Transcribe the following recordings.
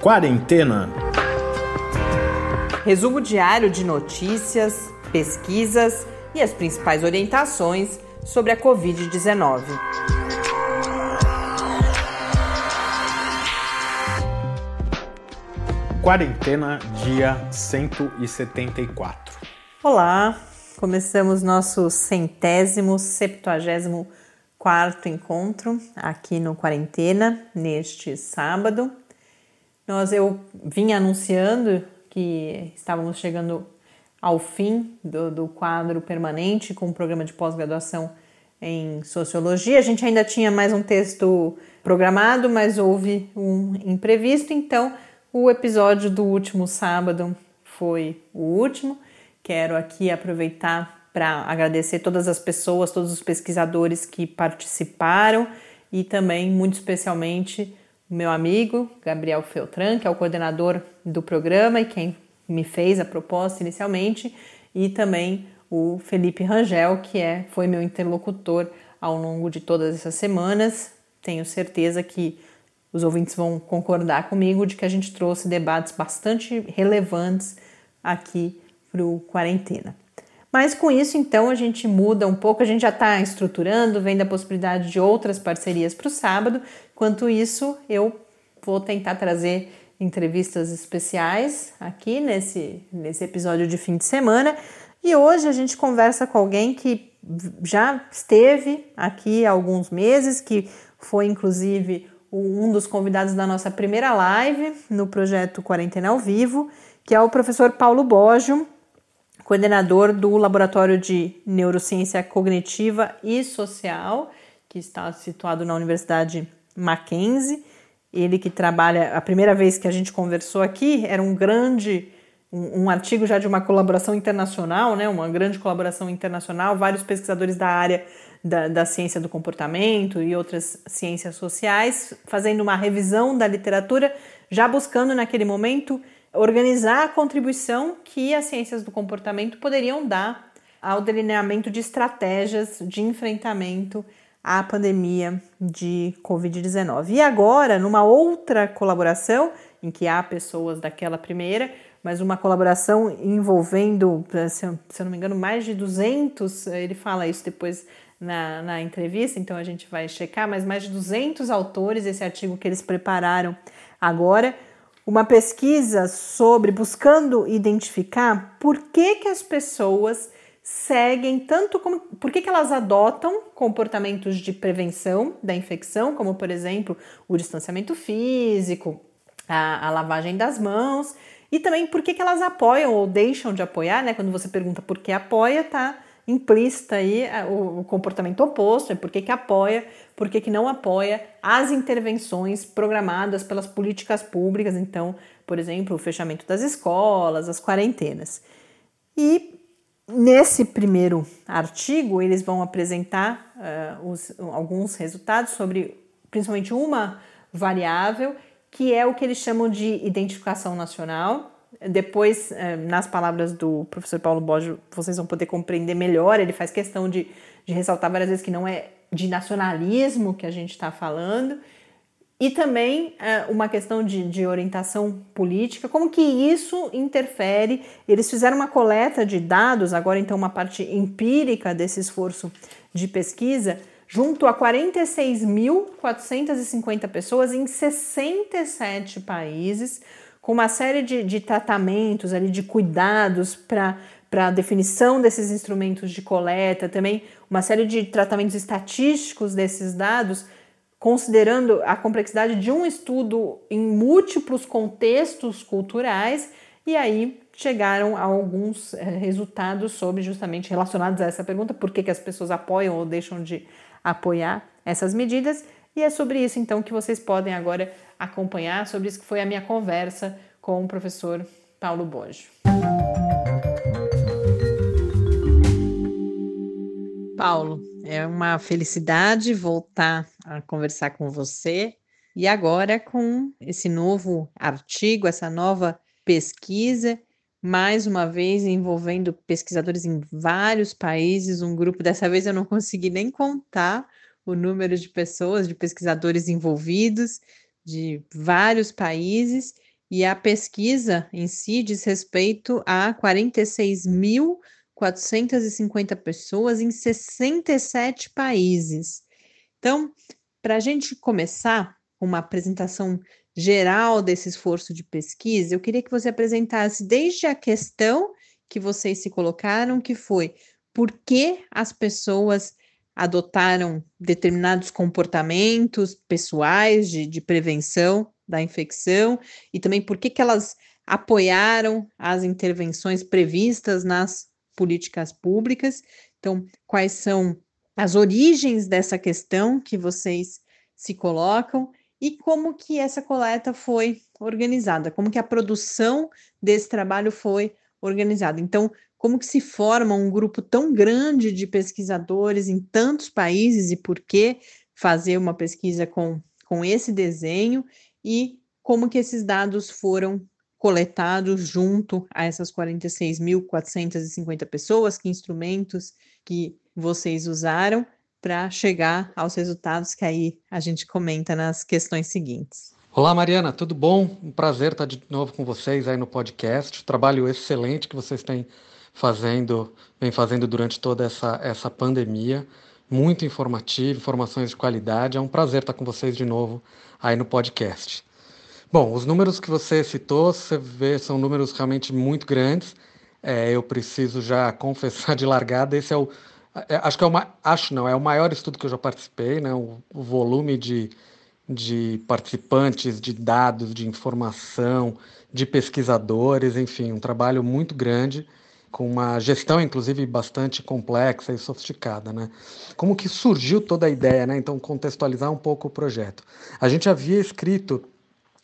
Quarentena. Resumo diário de notícias, pesquisas e as principais orientações sobre a Covid-19. Quarentena, dia 174. Olá, começamos nosso centésimo, septuagésimo quarto encontro aqui no Quarentena, neste sábado. Nós, eu vim anunciando que estávamos chegando ao fim do, do quadro permanente com o programa de pós-graduação em sociologia. A gente ainda tinha mais um texto programado, mas houve um imprevisto, então o episódio do último sábado foi o último. Quero aqui aproveitar para agradecer todas as pessoas, todos os pesquisadores que participaram e também, muito especialmente, meu amigo Gabriel Feltran, que é o coordenador do programa e quem me fez a proposta inicialmente, e também o Felipe Rangel, que é, foi meu interlocutor ao longo de todas essas semanas. Tenho certeza que os ouvintes vão concordar comigo de que a gente trouxe debates bastante relevantes aqui para o Quarentena. Mas com isso, então, a gente muda um pouco, a gente já está estruturando, vendo a possibilidade de outras parcerias para o sábado. Enquanto isso, eu vou tentar trazer entrevistas especiais aqui nesse, nesse episódio de fim de semana. E hoje a gente conversa com alguém que já esteve aqui há alguns meses, que foi inclusive um dos convidados da nossa primeira live no projeto Quarentena ao Vivo, que é o professor Paulo Boggio coordenador do Laboratório de Neurociência Cognitiva e Social, que está situado na Universidade Mackenzie. Ele que trabalha, a primeira vez que a gente conversou aqui, era um grande, um, um artigo já de uma colaboração internacional, né, uma grande colaboração internacional, vários pesquisadores da área da, da, ciência do comportamento e outras ciências sociais, fazendo uma revisão da literatura, já buscando naquele momento organizar a contribuição que as ciências do comportamento poderiam dar ao delineamento de estratégias de enfrentamento à pandemia de Covid-19. E agora, numa outra colaboração, em que há pessoas daquela primeira, mas uma colaboração envolvendo, se eu não me engano, mais de 200, ele fala isso depois na, na entrevista, então a gente vai checar, mas mais de 200 autores, esse artigo que eles prepararam agora, uma pesquisa sobre buscando identificar por que, que as pessoas seguem tanto como por que, que elas adotam comportamentos de prevenção da infecção, como por exemplo o distanciamento físico, a, a lavagem das mãos, e também por que, que elas apoiam ou deixam de apoiar, né? Quando você pergunta por que apoia, tá implícita aí é, o, comportamento oposto, é por que, que apoia, por que, que não apoia as intervenções programadas pelas políticas públicas, então, por exemplo, o fechamento das escolas, as quarentenas. E nesse primeiro artigo, eles vão apresentar uh, os, alguns resultados sobre principalmente uma variável, que é o que eles chamam de identificação nacional, depois, eh, nas palavras do professor Paulo Boggio, vocês vão poder compreender melhor. Ele faz questão de, de ressaltar várias vezes que não é de nacionalismo que a gente está falando, e também eh, uma questão de, de, orientação política, como que isso interfere. Eles fizeram uma coleta de dados, agora então uma parte empírica desse esforço de pesquisa, junto a 46.450 pessoas em 67 países com uma série de, de tratamentos ali, de cuidados para para a definição desses instrumentos de coleta, também uma série de tratamentos estatísticos desses dados, considerando a complexidade de um estudo em múltiplos contextos culturais, e aí chegaram a alguns eh, resultados sobre justamente relacionados a essa pergunta, por que, que as pessoas apoiam ou deixam de apoiar essas medidas, e é sobre isso então que vocês podem agora acompanhar sobre isso que foi a minha conversa com o professor Paulo Boggio. Paulo, é uma felicidade voltar a conversar com você e agora com esse novo artigo, essa nova pesquisa, mais uma vez envolvendo pesquisadores em vários países, um grupo, dessa vez eu não consegui nem contar o número de pessoas, de pesquisadores envolvidos, de vários países e a pesquisa em si diz respeito a 46.450 pessoas em 67 países. Então, para a gente começar uma apresentação geral desse esforço de pesquisa, eu queria que você apresentasse desde a questão que vocês se colocaram, que foi por que as pessoas adotaram determinados comportamentos pessoais de, de prevenção da infecção e também por que, que elas apoiaram as intervenções previstas nas políticas públicas. Então, quais são as origens dessa questão que vocês se colocam e como que essa coleta foi organizada, como que a produção desse trabalho foi organizada. Então, como que se forma um grupo tão grande de pesquisadores em tantos países e por que fazer uma pesquisa com, com esse desenho e como que esses dados foram coletados junto a essas 46.450 pessoas, que instrumentos que vocês usaram para chegar aos resultados que aí a gente comenta nas questões seguintes. Olá, Mariana, tudo bom? Um prazer estar de novo com vocês aí no podcast. Trabalho excelente que vocês têm fazendo, vem fazendo durante toda essa, essa pandemia. Muito informativo, informações de qualidade. É um prazer estar com vocês de novo aí no podcast. Bom, os números que você citou, você vê, são números realmente muito grandes. É, eu preciso já confessar de largada, esse é o. É, acho que é o acho não, é o maior estudo que eu já participei, né? O, o volume de, de participantes, de dados, de informação, de pesquisadores, enfim, um trabalho muito grande, com uma gestão, inclusive, bastante complexa e sofisticada. Né? Como que surgiu toda a ideia? Né? Então, contextualizar um pouco o projeto. A gente havia escrito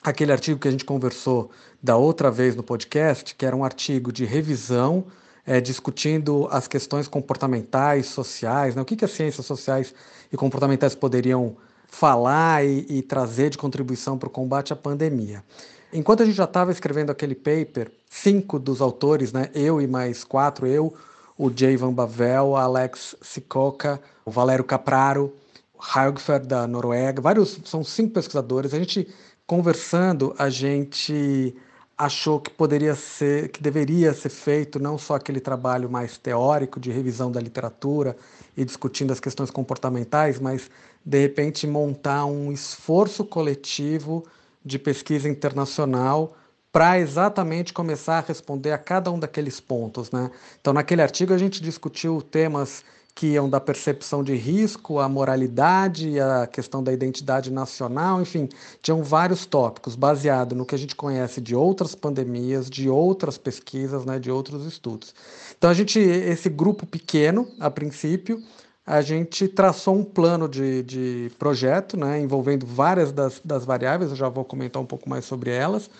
aquele artigo que a gente conversou da outra vez no podcast, que era um artigo de revisão é, discutindo as questões comportamentais, sociais, né? o que, que as ciências sociais e comportamentais poderiam falar e, e trazer de contribuição para o combate à pandemia. Enquanto a gente já estava escrevendo aquele paper, cinco dos autores, né, eu e mais quatro, eu, o Jay Van Bavel, Alex Sikoka, o Valério Capraro, Haugfer da Noruega, vários, são cinco pesquisadores, a gente conversando, a gente achou que poderia ser, que deveria ser feito não só aquele trabalho mais teórico de revisão da literatura e discutindo as questões comportamentais, mas de repente montar um esforço coletivo de pesquisa internacional para exatamente começar a responder a cada um daqueles pontos, né? Então, naquele artigo a gente discutiu temas que iam da percepção de risco, a moralidade, a questão da identidade nacional, enfim, tinham vários tópicos baseado no que a gente conhece de outras pandemias, de outras pesquisas, né, de outros estudos. Então a gente, esse grupo pequeno, a princípio, a gente traçou um plano de, de projeto, né, envolvendo várias das, das variáveis, eu já vou comentar um pouco mais sobre elas.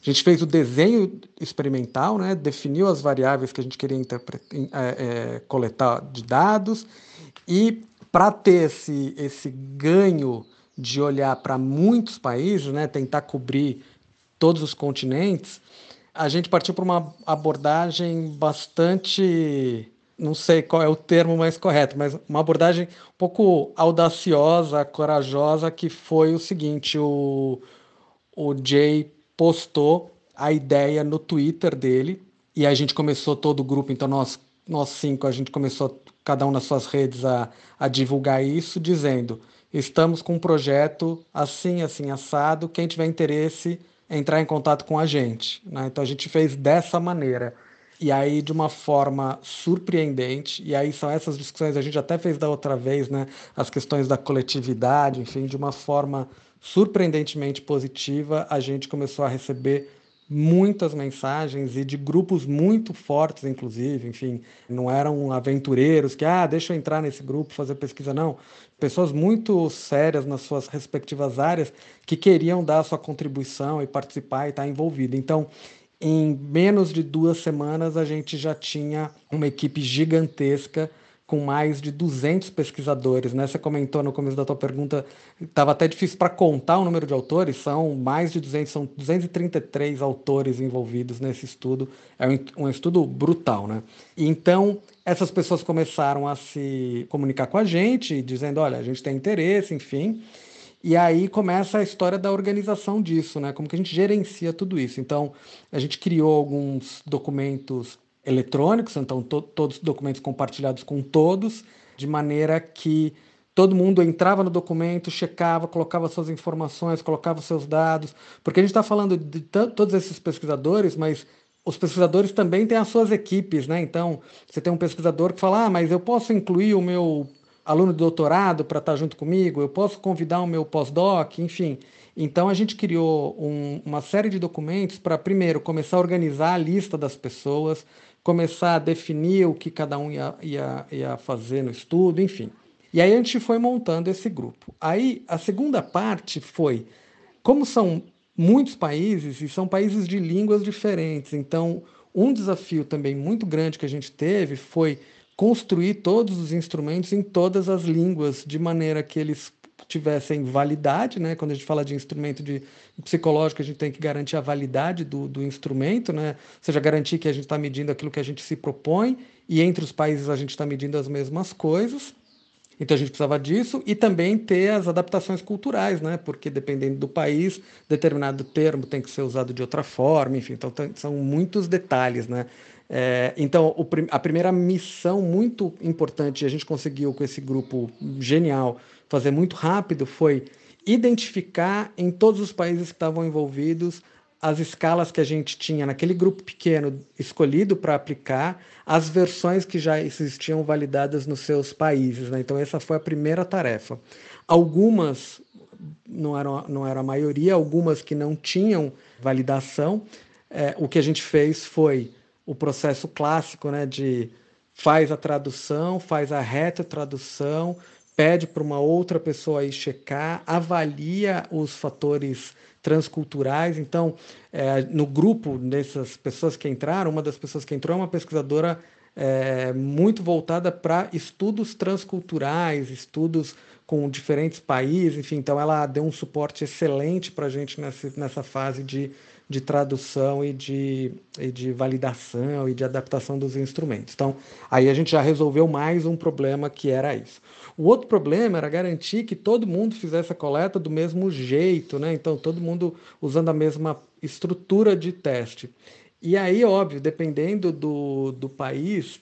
A gente fez o desenho experimental, né, definiu as variáveis que a gente queria é, é, coletar de dados, e para ter esse, esse ganho de olhar para muitos países, né, tentar cobrir todos os continentes, a gente partiu para uma abordagem bastante não sei qual é o termo mais correto, mas uma abordagem um pouco audaciosa, corajosa, que foi o seguinte: o, o Jay postou a ideia no Twitter dele e a gente começou todo o grupo, então nós, nós cinco, a gente começou, cada um nas suas redes, a, a divulgar isso, dizendo: estamos com um projeto assim, assim, assado, quem tiver interesse, entrar em contato com a gente. Né? Então a gente fez dessa maneira. E aí, de uma forma surpreendente, e aí são essas discussões, a gente até fez da outra vez, né? As questões da coletividade, enfim, de uma forma surpreendentemente positiva, a gente começou a receber muitas mensagens e de grupos muito fortes, inclusive, enfim, não eram aventureiros que, ah, deixa eu entrar nesse grupo, fazer pesquisa, não. Pessoas muito sérias nas suas respectivas áreas que queriam dar a sua contribuição e participar e estar envolvido. Então, em menos de duas semanas, a gente já tinha uma equipe gigantesca com mais de 200 pesquisadores. Né? Você comentou no começo da tua pergunta, estava até difícil para contar o número de autores, são mais de 200, são 233 autores envolvidos nesse estudo. É um, estudo brutal, né? Então, essas pessoas começaram a se comunicar com a gente, dizendo, olha, a gente tem interesse, enfim. E aí começa a história da organização disso, né? Como que a gente gerencia tudo isso. Então, a gente criou alguns documentos eletrônicos, então to todos os documentos compartilhados com todos, de maneira que todo mundo entrava no documento, checava, colocava suas informações, colocava seus dados, porque a gente está falando de todos esses pesquisadores, mas os pesquisadores também têm as suas equipes, né? Então, você tem um pesquisador que fala, ah, mas eu posso incluir o meu aluno de doutorado para estar tá junto comigo, eu posso convidar o meu pós-doc, enfim. Então a gente criou um, uma série de documentos para, primeiro, começar a organizar a lista das pessoas, começar a definir o que cada um ia, ia, ia fazer no estudo, enfim. E aí a gente foi montando esse grupo. Aí a segunda parte foi, como são muitos países e são países de línguas diferentes, então um desafio também muito grande que a gente teve foi construir todos os instrumentos em todas as línguas, de maneira que eles tivessem validade, né? Quando a gente fala de instrumento de psicológico, a gente tem que garantir a validade do, do instrumento, né? Ou seja, garantir que a gente está medindo aquilo que a gente se propõe e entre os países a gente está medindo as mesmas coisas. Então a gente precisava disso e também ter as adaptações culturais, né? Porque dependendo do país, determinado termo tem que ser usado de outra forma, enfim. Então são muitos detalhes, né? É, então, o, a primeira missão muito importante, a gente conseguiu com esse grupo genial fazer muito rápido, foi identificar em todos os países que estavam envolvidos as escalas que a gente tinha naquele grupo pequeno escolhido para aplicar, as versões que já existiam validadas nos seus países. Né? Então, essa foi a primeira tarefa. Algumas, não era, não era a maioria, algumas que não tinham validação, é, o que a gente fez foi o processo clássico né, de faz a tradução, faz a reta tradução, pede para uma outra pessoa aí checar, avalia os fatores transculturais. Então, é, no grupo dessas pessoas que entraram, uma das pessoas que entrou é uma pesquisadora é, muito voltada para estudos transculturais, estudos com diferentes países, enfim, então ela deu um suporte excelente para a gente nessa, nessa fase de de tradução e de, e de validação e de adaptação dos instrumentos. Então, aí a gente já resolveu mais um problema que era isso. O outro problema era garantir que todo mundo fizesse a coleta do mesmo jeito, né? Então, todo mundo usando a mesma estrutura de teste. E aí, óbvio, dependendo do, do país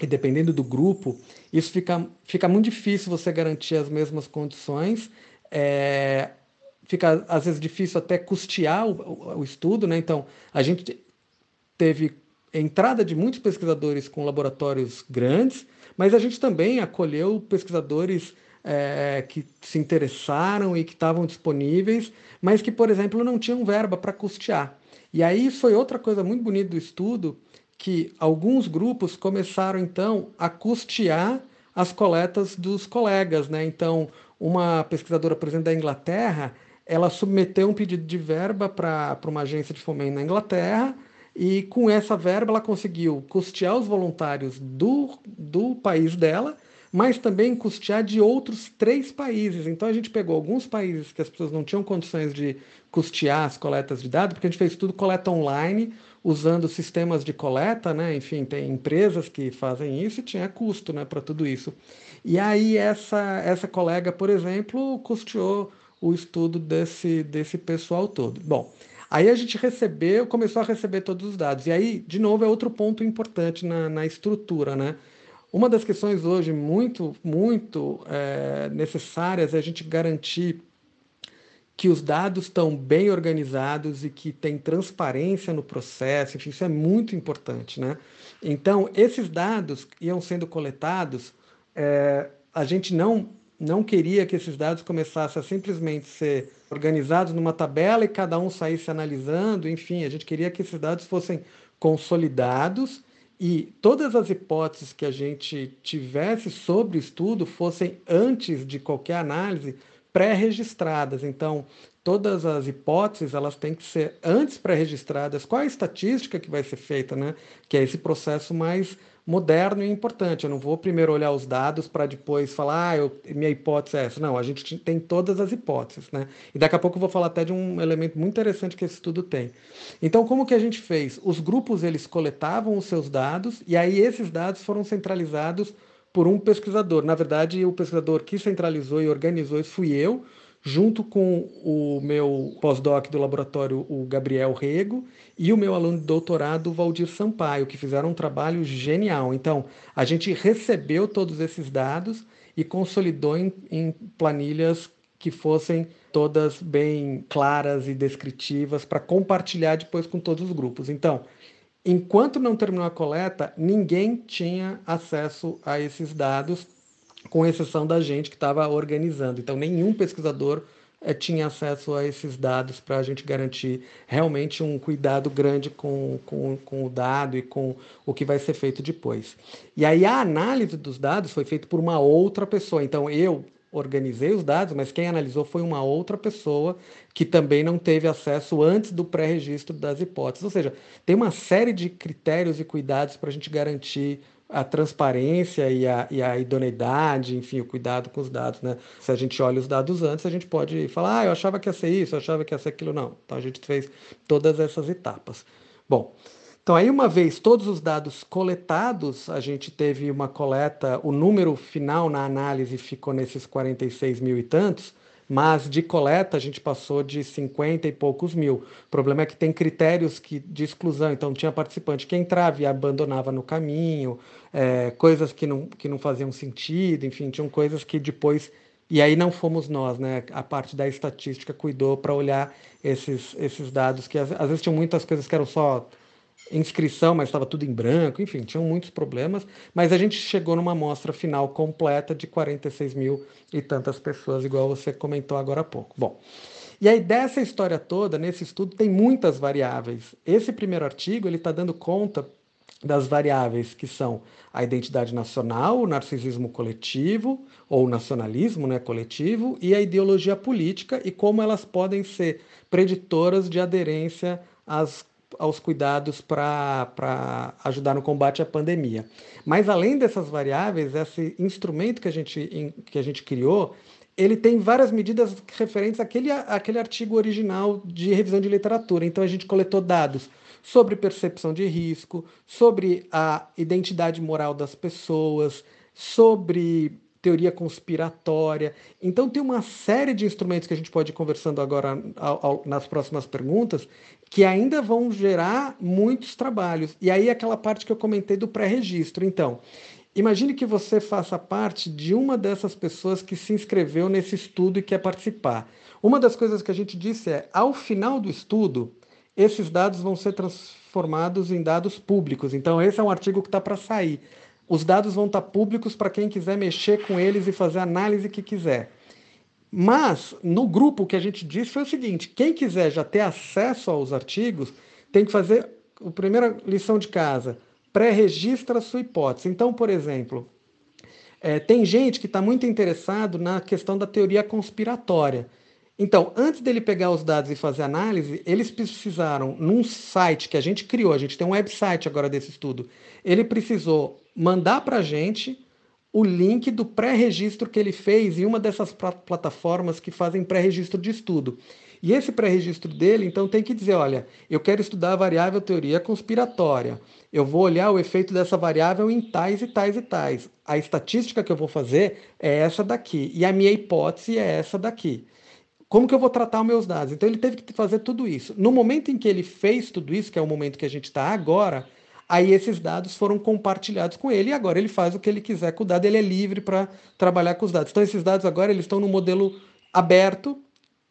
e dependendo do grupo, isso fica, fica muito difícil você garantir as mesmas condições. É, fica às vezes difícil até custear o, o, estudo, né? Então, a gente teve entrada de muitos pesquisadores com laboratórios grandes, mas a gente também acolheu pesquisadores é, que se interessaram e que estavam disponíveis, mas que, por exemplo, não tinham verba para custear. E aí foi outra coisa muito bonita do estudo, que alguns grupos começaram então a custear as coletas dos colegas, né? Então, uma pesquisadora, por exemplo, da Inglaterra, ela submeteu um pedido de verba para uma agência de fomento na Inglaterra e com essa verba ela conseguiu custear os voluntários do, do país dela, mas também custear de outros três países. Então a gente pegou alguns países que as pessoas não tinham condições de custear as coletas de dados, porque a gente fez tudo coleta online, usando sistemas de coleta, né? Enfim, tem empresas que fazem isso e tinha custo, né, para tudo isso. E aí essa essa colega, por exemplo, custeou o estudo desse, desse pessoal todo. Bom, aí a gente recebeu, começou a receber todos os dados. E aí, de novo, é outro ponto importante na, na estrutura, né? Uma das questões hoje muito, muito é, necessárias é a gente garantir que os dados estão bem organizados e que tem transparência no processo, enfim, isso é muito importante, né? Então, esses dados iam sendo coletados, é, a gente não não queria que esses dados começassem a simplesmente ser organizados numa tabela e cada um saísse analisando, enfim, a gente queria que esses dados fossem consolidados e todas as hipóteses que a gente tivesse sobre o estudo fossem, antes de qualquer análise, pré-registradas. Então, todas as hipóteses elas têm que ser antes pré-registradas. Qual a estatística que vai ser feita, né? Que é esse processo mais moderno e importante. Eu não vou primeiro olhar os dados para depois falar, ah, eu, minha hipótese é essa. Não, a gente tem todas as hipóteses, né? E daqui a pouco eu vou falar até de um elemento muito interessante que esse estudo tem. Então, como que a gente fez? Os grupos eles coletavam os seus dados e aí esses dados foram centralizados por um pesquisador. Na verdade, o pesquisador que centralizou e organizou isso fui eu, junto com o meu pós-doc do laboratório, o Gabriel Rego, e o meu aluno de doutorado, o Valdir Sampaio, que fizeram um trabalho genial. Então, a gente recebeu todos esses dados e consolidou em, em planilhas que fossem todas bem claras e descritivas para compartilhar depois com todos os grupos. Então, enquanto não terminou a coleta, ninguém tinha acesso a esses dados, com exceção da gente que estava organizando. Então, nenhum pesquisador é, tinha acesso a esses dados para a gente garantir realmente um cuidado grande com, com, com o dado e com o que vai ser feito depois. E aí a análise dos dados foi feita por uma outra pessoa. Então, eu organizei os dados, mas quem analisou foi uma outra pessoa que também não teve acesso antes do pré-registro das hipóteses. Ou seja, tem uma série de critérios e cuidados para a gente garantir a transparência e a, e a, idoneidade, enfim, o cuidado com os dados, né? Se a gente olha os dados antes, a gente pode falar, ah, eu achava que ia ser isso, eu achava que ia ser aquilo, não. Então a gente fez todas essas etapas. Bom, então, aí, uma vez todos os dados coletados, a gente teve uma coleta, o número final na análise ficou nesses 46 mil e tantos, mas de coleta a gente passou de 50 e poucos mil. O problema é que tem critérios que, de exclusão, então tinha participante que entrava e abandonava no caminho, é, coisas que não, que não faziam sentido, enfim, tinham coisas que depois. E aí não fomos nós, né? A parte da estatística cuidou para olhar esses, esses dados, que às, às vezes tinham muitas coisas que eram só inscrição, mas estava tudo em branco, enfim, tinham muitos problemas, mas a gente chegou numa amostra final completa de 46 mil e tantas pessoas, igual você comentou agora há pouco. Bom, e aí dessa história toda, nesse estudo, tem muitas variáveis. Esse primeiro artigo, ele está dando conta das variáveis que são a identidade nacional, o narcisismo coletivo, ou nacionalismo né, coletivo, e a ideologia política, e como elas podem ser preditoras de aderência às aos cuidados para ajudar no combate à pandemia. Mas além dessas variáveis, esse instrumento que a gente, que a gente criou, ele tem várias medidas referentes àquele, àquele artigo original de revisão de literatura. Então a gente coletou dados sobre percepção de risco, sobre a identidade moral das pessoas, sobre teoria conspiratória. Então, tem uma série de instrumentos que a gente pode ir conversando agora ao, ao, nas próximas perguntas, que ainda vão gerar muitos trabalhos. E aí, aquela parte que eu comentei do pré-registro. Então, imagine que você faça parte de uma dessas pessoas que se inscreveu nesse estudo e quer participar. Uma das coisas que a gente disse é: ao final do estudo, esses dados vão ser transformados em dados públicos. Então, esse é um artigo que está para sair. Os dados vão estar públicos para quem quiser mexer com eles e fazer a análise que quiser. Mas, no grupo, que a gente disse foi o seguinte: quem quiser já ter acesso aos artigos tem que fazer a primeira lição de casa, pré-registra a sua hipótese. Então, por exemplo, é, tem gente que está muito interessado na questão da teoria conspiratória. Então, antes dele pegar os dados e fazer análise, eles precisaram, num site que a gente criou, a gente tem um website agora desse estudo, ele precisou mandar para a gente o link do pré-registro que ele fez em uma dessas plataformas que fazem pré-registro de estudo. E esse pré-registro dele, então, tem que dizer: olha, eu quero estudar a variável teoria conspiratória. Eu vou olhar o efeito dessa variável em tais e tais e tais. A estatística que eu vou fazer é essa daqui. E a minha hipótese é essa daqui. Como que eu vou tratar os meus dados? Então ele teve que fazer tudo isso. No momento em que ele fez tudo isso, que é o momento que a gente está agora, aí esses dados foram compartilhados com ele e agora ele faz o que ele quiser com o dado, ele é livre para trabalhar com os dados. Então esses dados agora eles estão no modelo aberto,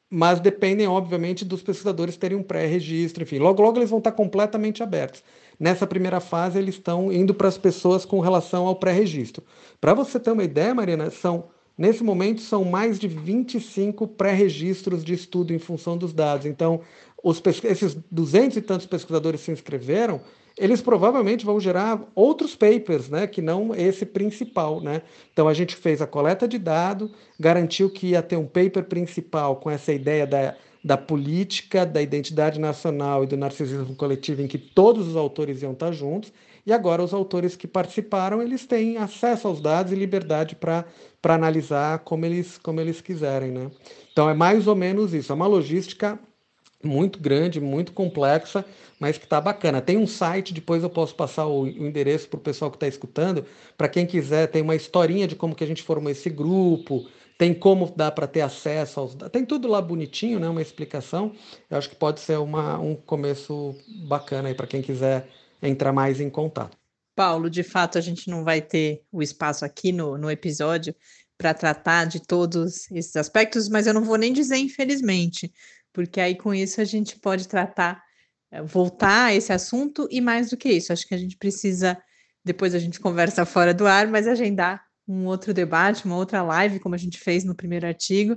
mas dependem obviamente dos pesquisadores terem um pré-registro, enfim. Logo logo eles vão estar completamente abertos. Nessa primeira fase eles estão indo para as pessoas com relação ao pré-registro. Para você ter uma ideia, Marina, são Nesse momento, são mais de 25 pré-registros de estudo em função dos dados. Então, os, esses 200 e tantos pesquisadores se inscreveram, eles provavelmente vão gerar outros papers, né, que não esse principal. Né? Então, a gente fez a coleta de dados, garantiu que ia ter um paper principal com essa ideia da, da política, da identidade nacional e do narcisismo coletivo, em que todos os autores iam estar juntos, e agora os autores que participaram, eles têm acesso aos dados e liberdade para analisar como eles, como eles quiserem. Né? Então é mais ou menos isso. É uma logística muito grande, muito complexa, mas que está bacana. Tem um site, depois eu posso passar o, o endereço para o pessoal que está escutando, para quem quiser, tem uma historinha de como que a gente formou esse grupo, tem como dá para ter acesso aos. Tem tudo lá bonitinho, né? Uma explicação. Eu acho que pode ser uma, um começo bacana aí para quem quiser entrar mais em contato. Paulo, de fato, a gente não vai ter o espaço aqui no, no episódio para tratar de todos esses aspectos, mas eu não vou nem dizer infelizmente, porque aí com isso a gente pode tratar, eh, voltar a esse assunto e mais do que isso, acho que a gente precisa, depois a gente conversa fora do ar, mas agendar um outro debate, uma outra live, como a gente fez no primeiro artigo,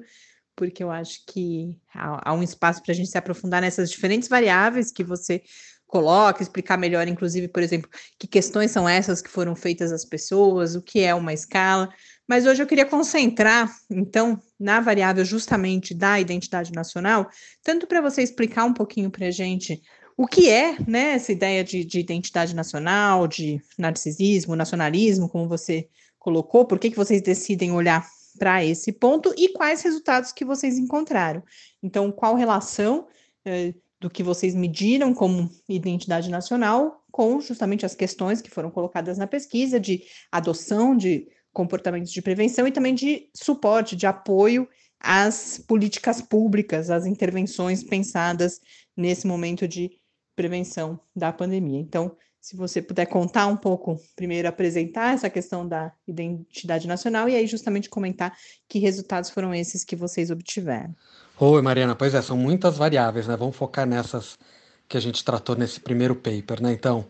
porque eu acho que há, há um espaço para a gente se aprofundar nessas diferentes variáveis que você coloca, explicar melhor, inclusive, por exemplo, que questões são essas que foram feitas às pessoas, o que é uma escala. Mas hoje eu queria concentrar, então, na variável justamente da identidade nacional, tanto para você explicar um pouquinho para a gente o que é né, essa ideia de, de, identidade nacional, de narcisismo, nacionalismo, como você colocou, por que, que vocês decidem olhar para esse ponto e quais resultados que vocês encontraram. Então, qual relação eh, do que vocês mediram como identidade nacional com justamente as questões que foram colocadas na pesquisa de adoção de comportamentos de prevenção e também de suporte, de apoio às políticas públicas, às intervenções pensadas nesse momento de prevenção da pandemia. Então, se você puder contar um pouco, primeiro apresentar essa questão da identidade nacional e aí justamente comentar que resultados foram esses que vocês obtiveram. Oi, Mariana, pois é, são muitas variáveis, né? Vamos focar nessas que a gente tratou nesse primeiro paper, né? Então,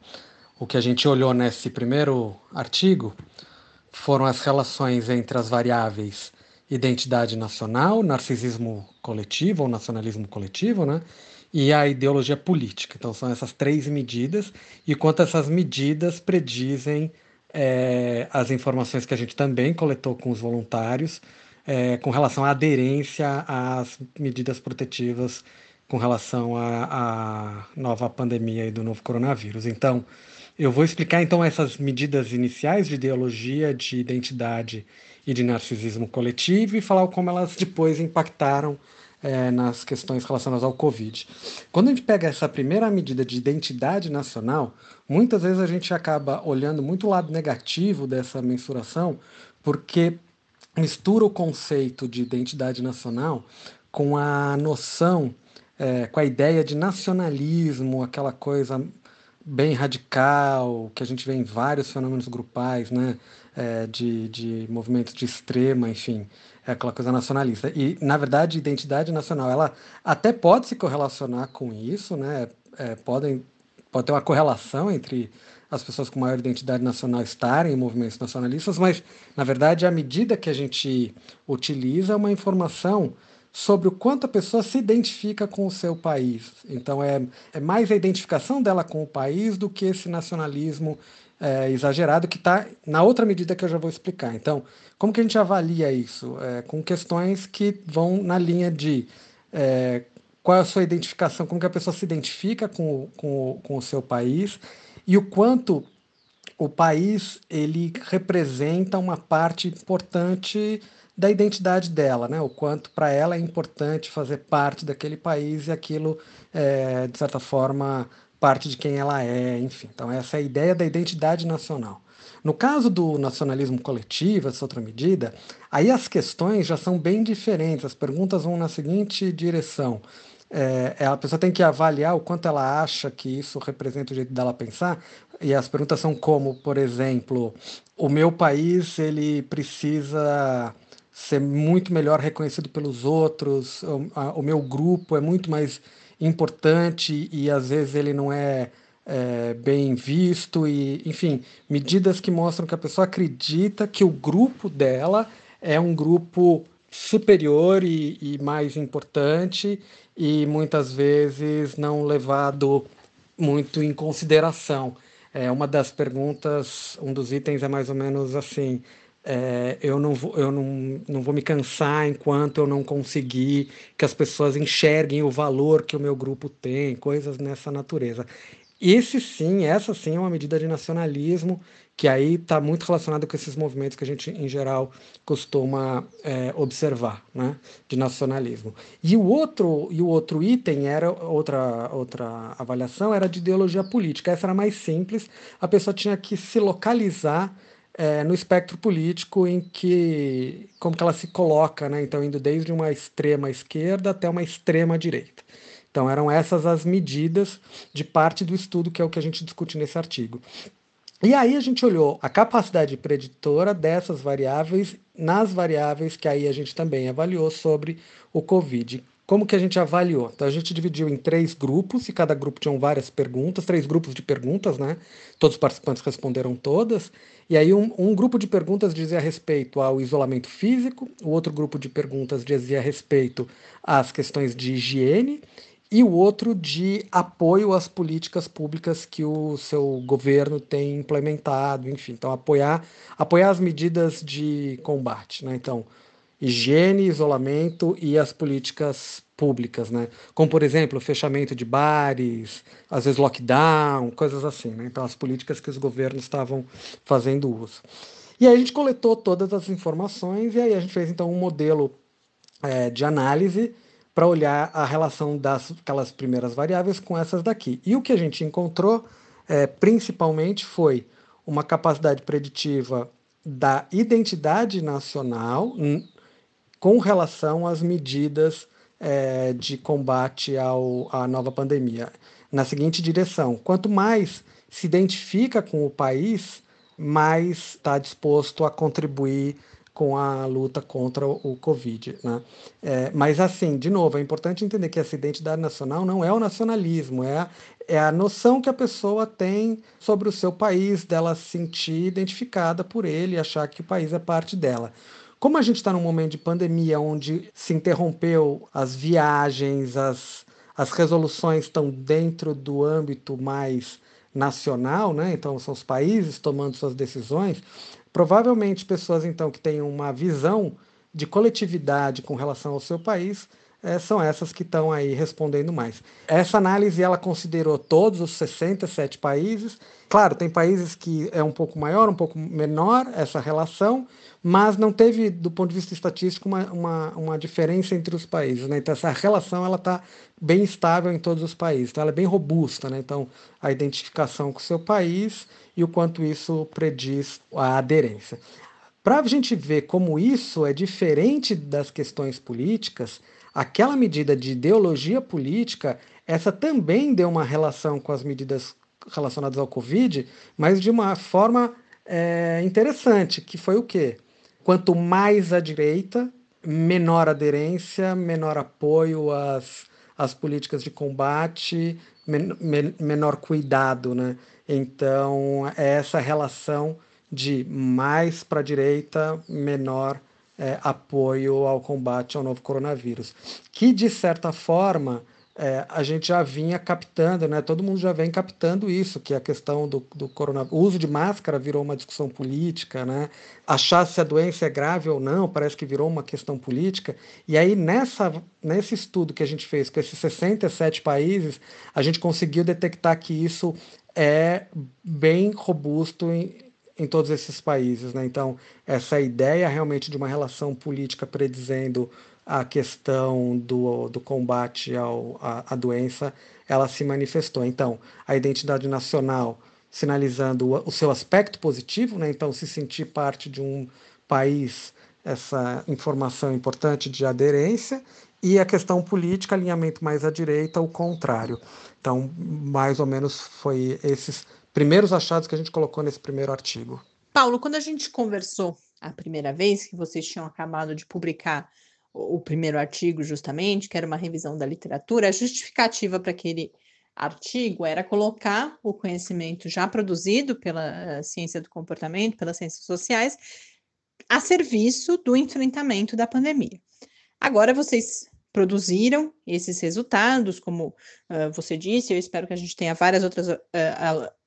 o que a gente olhou nesse primeiro artigo foram as relações entre as variáveis identidade nacional, narcisismo coletivo ou nacionalismo coletivo, né? e a ideologia política. Então, são essas três medidas, e quanto essas medidas predizem é, as informações que a gente também coletou com os voluntários é, com relação à aderência às medidas protetivas com relação à, nova pandemia e do novo coronavírus. Então, eu vou explicar então essas medidas iniciais de ideologia, de identidade e de narcisismo coletivo e falar como elas depois impactaram é, nas questões relacionadas ao Covid. Quando a gente pega essa primeira medida de identidade nacional, muitas vezes a gente acaba olhando muito o lado negativo dessa mensuração, porque mistura o conceito de identidade nacional com a noção, é, com a ideia de nacionalismo, aquela coisa bem radical, que a gente vê em vários fenômenos grupais, né? É, de, de movimentos de extrema, enfim, é aquela coisa nacionalista. E, na verdade, identidade nacional, ela até pode se correlacionar com isso, né? É, podem, pode ter uma correlação entre as pessoas com maior identidade nacional estarem em movimentos nacionalistas, mas, na verdade, a medida que a gente utiliza uma informação sobre o quanto a pessoa se identifica com o seu país. Então, é, é mais a identificação dela com o país do que esse nacionalismo é, exagerado que está na outra medida que eu já vou explicar. Então, como que a gente avalia isso? É, com questões que vão na linha de é, qual é a sua identificação, como que a pessoa se identifica com, com, com o seu país e o quanto o país ele representa uma parte importante da identidade dela, né? O quanto para ela é importante fazer parte daquele país e aquilo, é, de certa forma, parte de quem ela é, enfim. Então, essa é a ideia da identidade nacional. No caso do nacionalismo coletivo, essa outra medida, aí as questões já são bem diferentes, as perguntas vão na seguinte direção. É, é, a pessoa tem que avaliar o quanto ela acha que isso representa o jeito dela pensar, e as perguntas são como, por exemplo, o meu país ele precisa ser muito melhor reconhecido pelos outros, o, a, o meu grupo é muito mais importante e às vezes ele não é, é, bem visto e enfim medidas que mostram que a pessoa acredita que o grupo dela é um grupo superior e, e mais importante e muitas vezes não levado muito em consideração. É uma das perguntas, um dos itens é mais ou menos assim: é, eu, não vou, eu não, não vou me cansar enquanto eu não conseguir que as pessoas enxerguem o valor que o meu grupo tem, coisas nessa natureza. Esse sim, essa sim é uma medida de nacionalismo que aí está muito relacionado com esses movimentos que a gente, em geral, costuma é, observar, né, de nacionalismo. E o outro, e o outro item era outra outra avaliação era de ideologia política. Essa era mais simples. A pessoa tinha que se localizar é, no espectro político em que como que ela se coloca, né? Então indo desde uma extrema esquerda até uma extrema direita. Então eram essas as medidas de parte do estudo que é o que a gente discute nesse artigo. E aí a gente olhou a capacidade preditora dessas variáveis nas variáveis que aí a gente também avaliou sobre o Covid. Como que a gente avaliou? Então a gente dividiu em três grupos e cada grupo tinha várias perguntas, três grupos de perguntas, né? Todos os participantes responderam todas. E aí um, um grupo de perguntas dizia respeito ao isolamento físico, o outro grupo de perguntas dizia respeito às questões de higiene e o outro de apoio às políticas públicas que o seu governo tem implementado, enfim, então apoiar apoiar as medidas de combate, né? Então higiene, isolamento e as políticas públicas, né? Como, por exemplo, fechamento de bares, às vezes lockdown, coisas assim, né? Então, as políticas que os governos estavam fazendo uso. E aí a gente coletou todas as informações e aí a gente fez, então, um modelo é, de análise para olhar a relação das aquelas primeiras variáveis com essas daqui. E o que a gente encontrou, é, principalmente, foi uma capacidade preditiva da identidade nacional com relação às medidas é, de combate ao, à nova pandemia, na seguinte direção: quanto mais se identifica com o país, mais está disposto a contribuir com a luta contra o Covid. Né? É, mas, assim, de novo, é importante entender que essa identidade nacional não é o nacionalismo, é a, é a noção que a pessoa tem sobre o seu país, dela se sentir identificada por ele, achar que o país é parte dela. Como a gente está num momento de pandemia onde se interrompeu as viagens, as, as resoluções estão dentro do âmbito mais nacional, né? então são os países tomando suas decisões, provavelmente pessoas então que têm uma visão de coletividade com relação ao seu país é, são essas que estão aí respondendo mais. Essa análise ela considerou todos os 67 países. Claro, tem países que é um pouco maior, um pouco menor essa relação, mas não teve, do ponto de vista estatístico, uma, uma, uma diferença entre os países. Né? Então, essa relação ela está bem estável em todos os países, então ela é bem robusta. Né? Então, a identificação com o seu país e o quanto isso prediz a aderência. Para a gente ver como isso é diferente das questões políticas, aquela medida de ideologia política, essa também deu uma relação com as medidas relacionadas ao Covid, mas de uma forma é, interessante, que foi o quê? Quanto mais à direita, menor aderência, menor apoio às, às políticas de combate, men, men, menor cuidado, né? Então, é essa relação de mais para a direita, menor é, apoio ao combate ao novo coronavírus, que de certa forma é, a gente já vinha captando, né? Todo mundo já vem captando isso, que a questão do, do coronavírus, o uso de máscara virou uma discussão política, né? Achar se a doença é grave ou não, parece que virou uma questão política. E aí nessa nesse estudo que a gente fez com esses 67 países, a gente conseguiu detectar que isso é bem robusto em, em todos esses países. Né? Então, essa ideia realmente de uma relação política predizendo a questão do, do combate ao, à, à doença, ela se manifestou. Então, a identidade nacional sinalizando o, o seu aspecto positivo, né? então, se sentir parte de um país, essa informação importante de aderência, e a questão política, alinhamento mais à direita, o contrário. Então, mais ou menos foi esses primeiros achados que a gente colocou nesse primeiro artigo. Paulo, quando a gente conversou a primeira vez, que vocês tinham acabado de publicar o primeiro artigo, justamente, que era uma revisão da literatura, a justificativa para aquele artigo era colocar o conhecimento já produzido pela ciência do comportamento, pelas ciências sociais, a serviço do enfrentamento da pandemia. Agora vocês produziram esses resultados, como uh, você disse, eu espero que a gente tenha várias outras uh,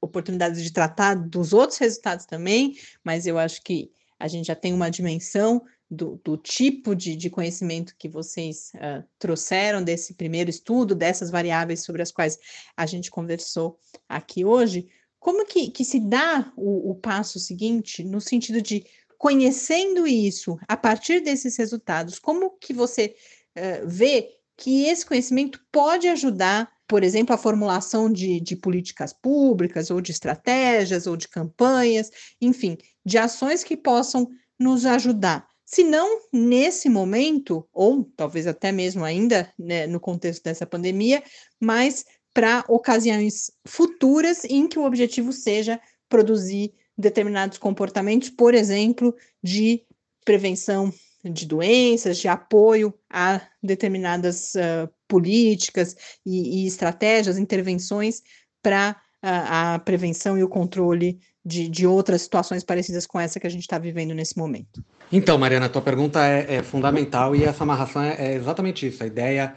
oportunidades de tratar dos outros resultados também, mas eu acho que a gente já tem uma dimensão do, do tipo de, de, conhecimento que vocês uh, trouxeram desse primeiro estudo, dessas variáveis sobre as quais a gente conversou aqui hoje. Como que, que se dá o, o passo seguinte no sentido de conhecendo isso a partir desses resultados, como que você uh, vê que esse conhecimento pode ajudar, por exemplo, a formulação de, de políticas públicas, ou de estratégias, ou de campanhas, enfim, de ações que possam nos ajudar. Se não nesse momento, ou talvez até mesmo ainda né, no contexto dessa pandemia, mas para ocasiões futuras em que o objetivo seja produzir determinados comportamentos, por exemplo, de prevenção de doenças, de apoio a determinadas uh, políticas e, e, estratégias, intervenções para a, a, prevenção e o controle de, de, outras situações parecidas com essa que a gente está vivendo nesse momento. Então, Mariana, a tua pergunta é, é fundamental e essa amarração é, é, exatamente isso. A ideia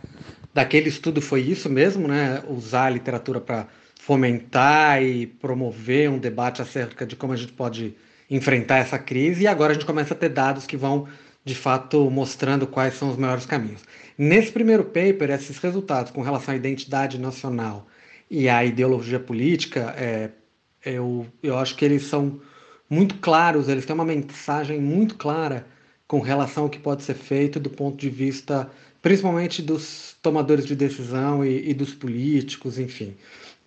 daquele estudo foi isso mesmo, né? Usar a literatura para fomentar e promover um debate acerca de como a gente pode enfrentar essa crise e agora a gente começa a ter dados que vão de fato mostrando quais são os melhores caminhos. Nesse primeiro paper, esses resultados com relação à identidade nacional e à ideologia política, é, eu, eu acho que eles são muito claros, eles têm uma mensagem muito clara com relação ao que pode ser feito do ponto de vista, principalmente dos tomadores de decisão e, e dos políticos, enfim.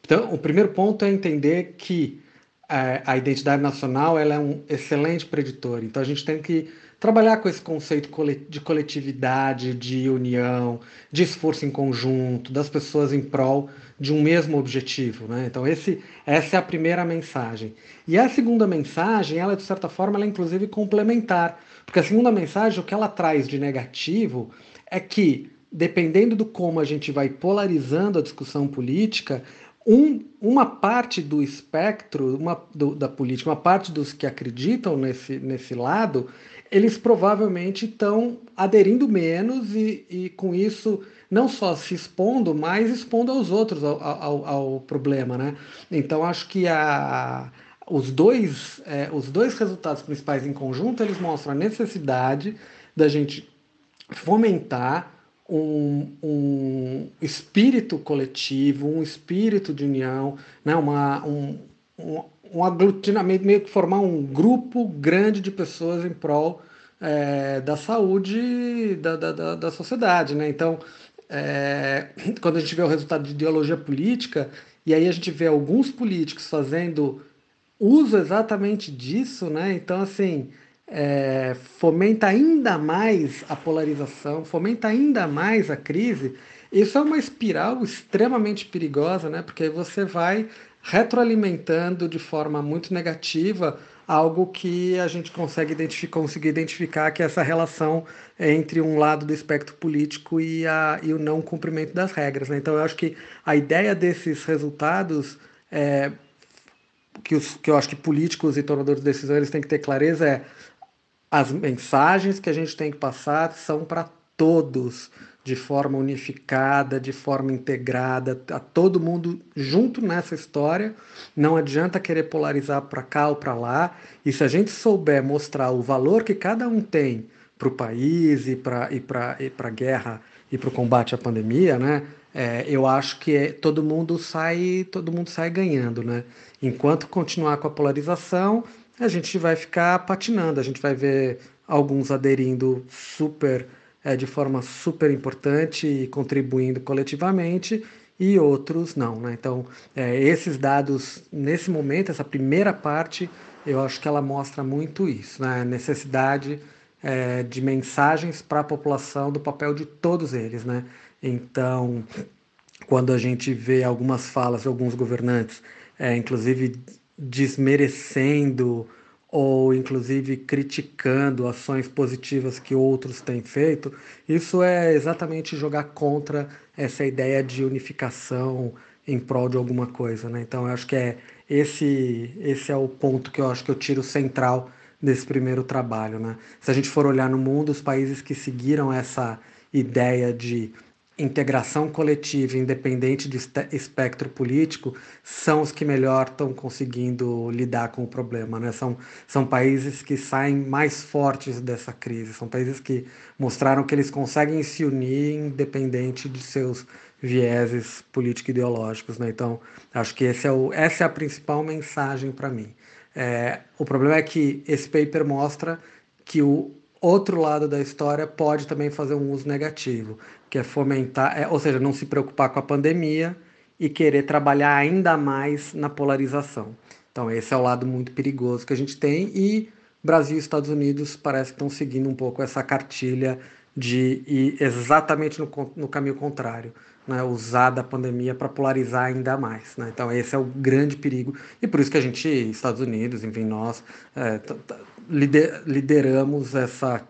Então, o primeiro ponto é entender que a, é, a identidade nacional ela é um excelente preditor. Então, a gente tem que trabalhar com esse conceito de coletividade, de união, de esforço em conjunto, das pessoas em prol de um mesmo objetivo. Né? Então, esse, essa é a primeira mensagem. E a segunda mensagem, ela, de certa forma, ela é inclusive complementar. Porque a segunda mensagem, o que ela traz de negativo é que, dependendo do como a gente vai polarizando a discussão política, um, uma parte do espectro uma, do, da política, uma parte dos que acreditam nesse, nesse lado, eles provavelmente estão aderindo menos e, e com isso não só se expondo, mas expondo aos outros ao, ao, ao problema, né? Então acho que a, os dois, é, os dois resultados principais em conjunto eles mostram a necessidade da gente fomentar um, um espírito coletivo, um espírito de união, né? Uma, um, um, um aglutinamento, meio que formar um grupo grande de pessoas em prol é, da saúde da, da, da, sociedade. Né? Então, é, quando a gente vê o resultado de ideologia política, e aí a gente vê alguns políticos fazendo uso exatamente disso, né? então, assim, é, fomenta ainda mais a polarização, fomenta ainda mais a crise. Isso é uma espiral extremamente perigosa, né? porque você vai retroalimentando de forma muito negativa algo que a gente consegue identificar, conseguir identificar que é essa relação entre um lado do espectro político e, a, e o não cumprimento das regras. Né? Então eu acho que a ideia desses resultados é, que, os, que eu acho que políticos e tomadores de decisões têm que ter clareza é as mensagens que a gente tem que passar são para todos de forma unificada, de forma integrada, a todo mundo junto nessa história. Não adianta querer polarizar para cá ou para lá. E se a gente souber mostrar o valor que cada um tem para o país e para e e a guerra e para o combate à pandemia, né? É, eu acho que é, todo mundo sai todo mundo sai ganhando, né? Enquanto continuar com a polarização, a gente vai ficar patinando, a gente vai ver alguns aderindo super é, de forma super importante e contribuindo coletivamente e outros não. Né? Então, é, esses dados, nesse momento, essa primeira parte, eu acho que ela mostra muito isso, né? a necessidade é, de mensagens para a população do papel de todos eles. Né? Então, quando a gente vê algumas falas de alguns governantes, é, inclusive desmerecendo ou inclusive criticando ações positivas que outros têm feito, isso é exatamente jogar contra essa ideia de unificação em prol de alguma coisa, né? Então eu acho que é esse esse é o ponto que eu acho que eu tiro central desse primeiro trabalho, né? Se a gente for olhar no mundo, os países que seguiram essa ideia de integração coletiva, independente de espectro político, são os que melhor estão conseguindo lidar com o problema. Né? São, são países que saem mais fortes dessa crise, são países que mostraram que eles conseguem se unir independente de seus vieses político-ideológicos. Né? Então, acho que esse é o, essa é a principal mensagem para mim. É, o problema é que esse paper mostra que o, outro lado da história pode também fazer um uso negativo, que é fomentar, é, ou seja, não se preocupar com a pandemia e querer trabalhar ainda mais na polarização. Então, esse é o lado muito perigoso que a gente tem e Brasil e Estados Unidos parece que estão seguindo um pouco essa cartilha de ir exatamente no, no caminho contrário, né? usar da pandemia para polarizar ainda mais. Né? Então, esse é o grande perigo e por isso que a gente, Estados Unidos, enfim, nós, é, lideramos essa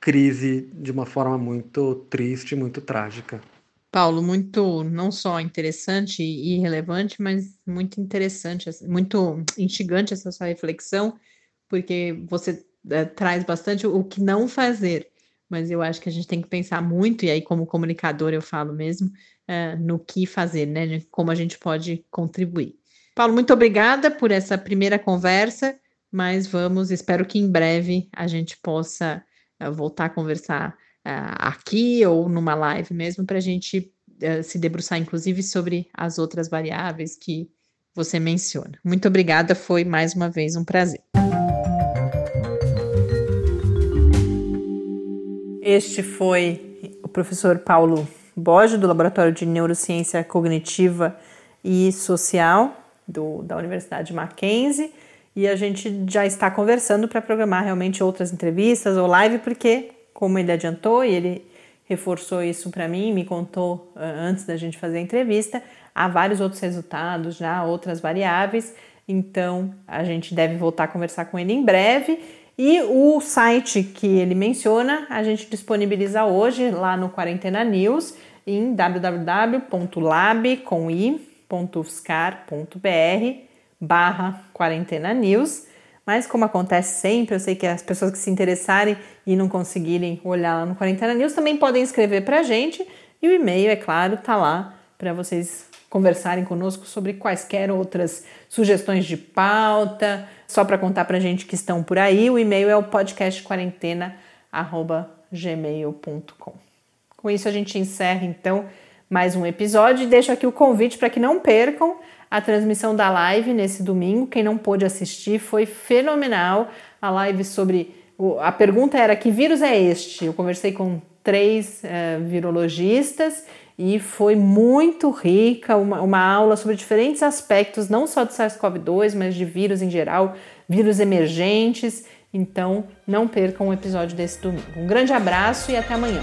crise de uma forma muito triste, muito trágica. Paulo, muito não só interessante e relevante, mas muito interessante, muito instigante essa sua reflexão, porque você é, traz bastante o que não fazer, mas eu acho que a gente tem que pensar muito, e aí, como comunicador, eu falo mesmo, é, no que fazer, né? Como a gente pode contribuir. Paulo, muito obrigada por essa primeira conversa mas vamos, espero que em breve a gente possa uh, voltar a conversar uh, aqui ou numa live mesmo, para a gente uh, se debruçar, inclusive, sobre as outras variáveis que você menciona. Muito obrigada, foi mais uma vez um prazer. Este foi o professor Paulo Boge, do Laboratório de Neurociência Cognitiva e Social do, da Universidade Mackenzie e a gente já está conversando para programar realmente outras entrevistas ou live, porque, como ele adiantou e ele reforçou isso para mim, me contou uh, antes da gente fazer a entrevista, há vários outros resultados já, outras variáveis, então a gente deve voltar a conversar com ele em breve. E o site que ele menciona, a gente disponibiliza hoje lá no Quarentena News em www.lab.ufscar.br barra quarentena news. Mas como acontece sempre, eu sei que as pessoas que se interessarem e não conseguirem olhar lá no Quarentena News também podem escrever para a gente e o e-mail, é claro, tá lá para vocês conversarem conosco sobre quaisquer outras sugestões de pauta. Só para contar para a gente que estão por aí, o e-mail é o podcastquarentena@gmail.com. Com isso a gente encerra então mais um episódio e deixo aqui o convite para que não percam a transmissão da live nesse domingo. Quem não pôde assistir foi fenomenal. A live sobre. A pergunta era: que vírus é este? Eu conversei com três uh, virologistas e foi muito rica uma, uma aula sobre diferentes aspectos, não só do SARS-CoV-2, mas de vírus em geral, vírus emergentes. Então, não percam o episódio desse domingo. Um grande abraço e até amanhã.